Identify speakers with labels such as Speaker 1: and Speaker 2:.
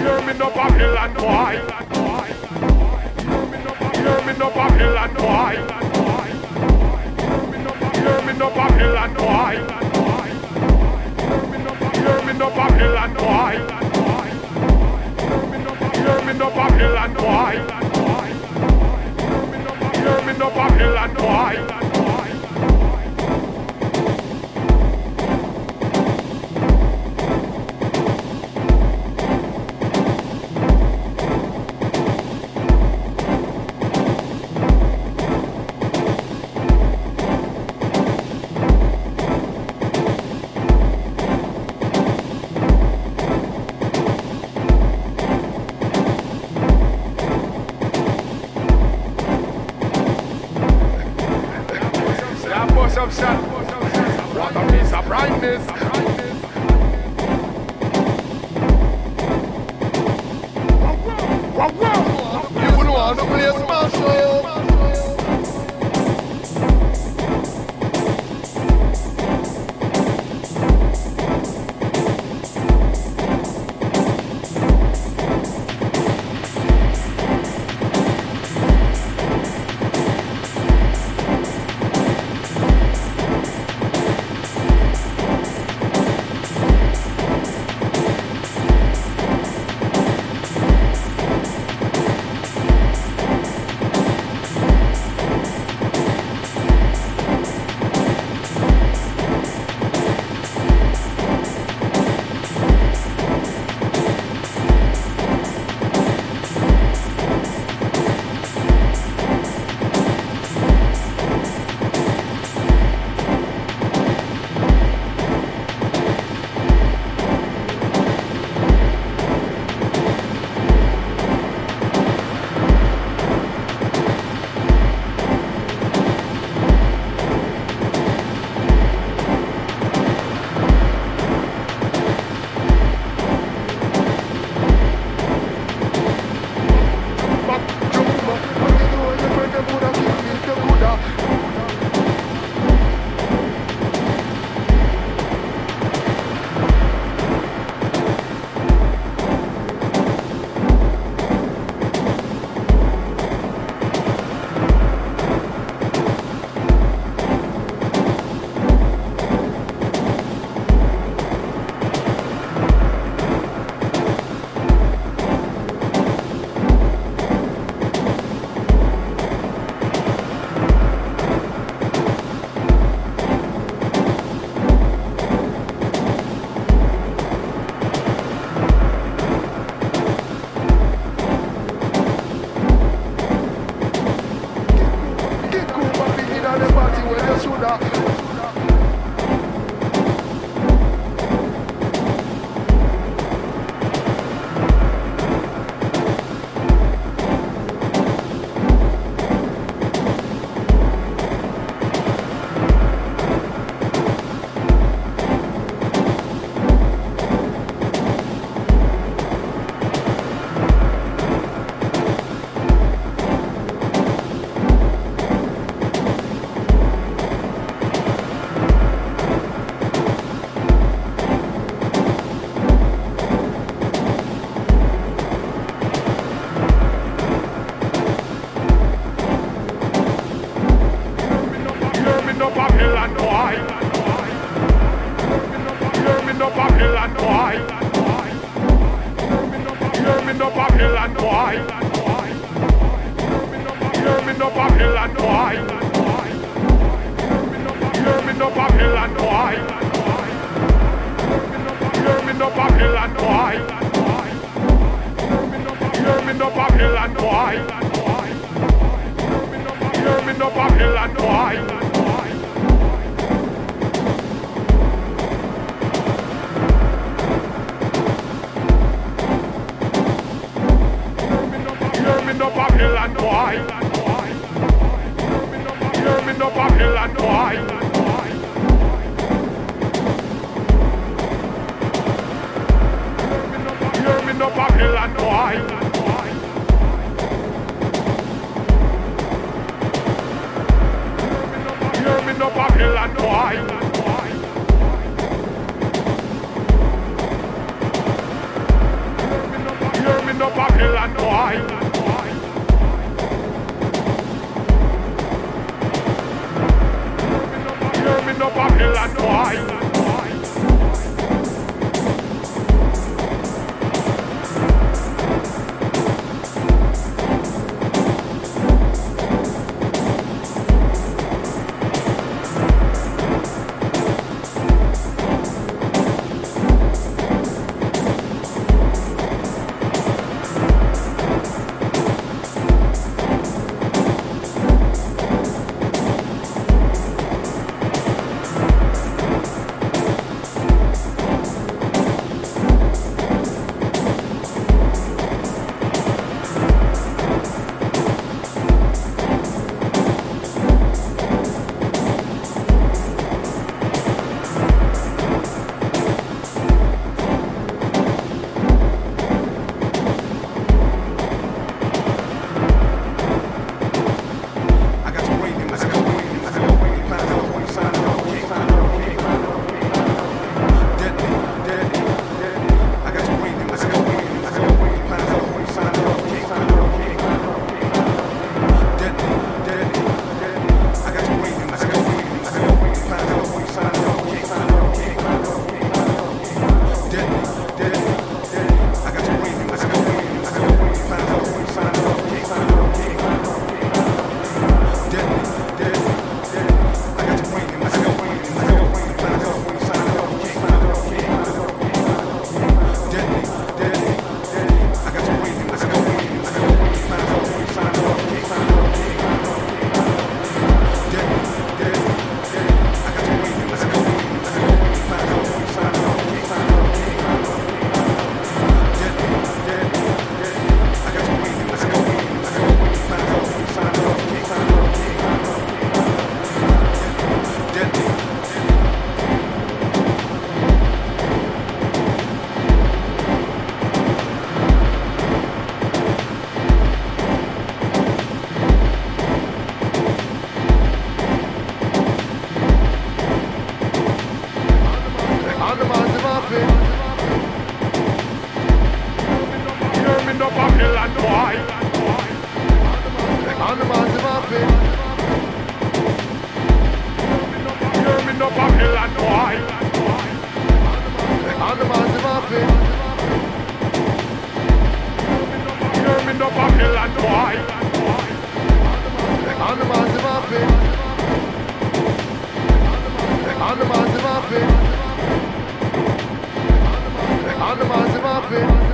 Speaker 1: Hear me no Babylon boy. Hear me no Babylon boy. Hear me no Babylon boy. Hear me no Babylon boy. Hear me no Babylon boy. Hear me no Babylon A brightness. You know how to play a smash
Speaker 2: Babylon boy. Hear me no Babylon boy. Hear me no Babylon boy. Hear me no Babylon boy. Hear me no Babylon boy. Hear me no Babylon boy. Hear me no Babylon boy. no Babylon boy. Hear me no Babylon boy. Hear me no Babylon boy. Hear me no Babylon boy. Hear me no Babylon boy. no Babylon boy. and why. the man, the Martin.
Speaker 3: the
Speaker 2: man, the Martin.
Speaker 3: the man, the Martin. And the man, the Martin.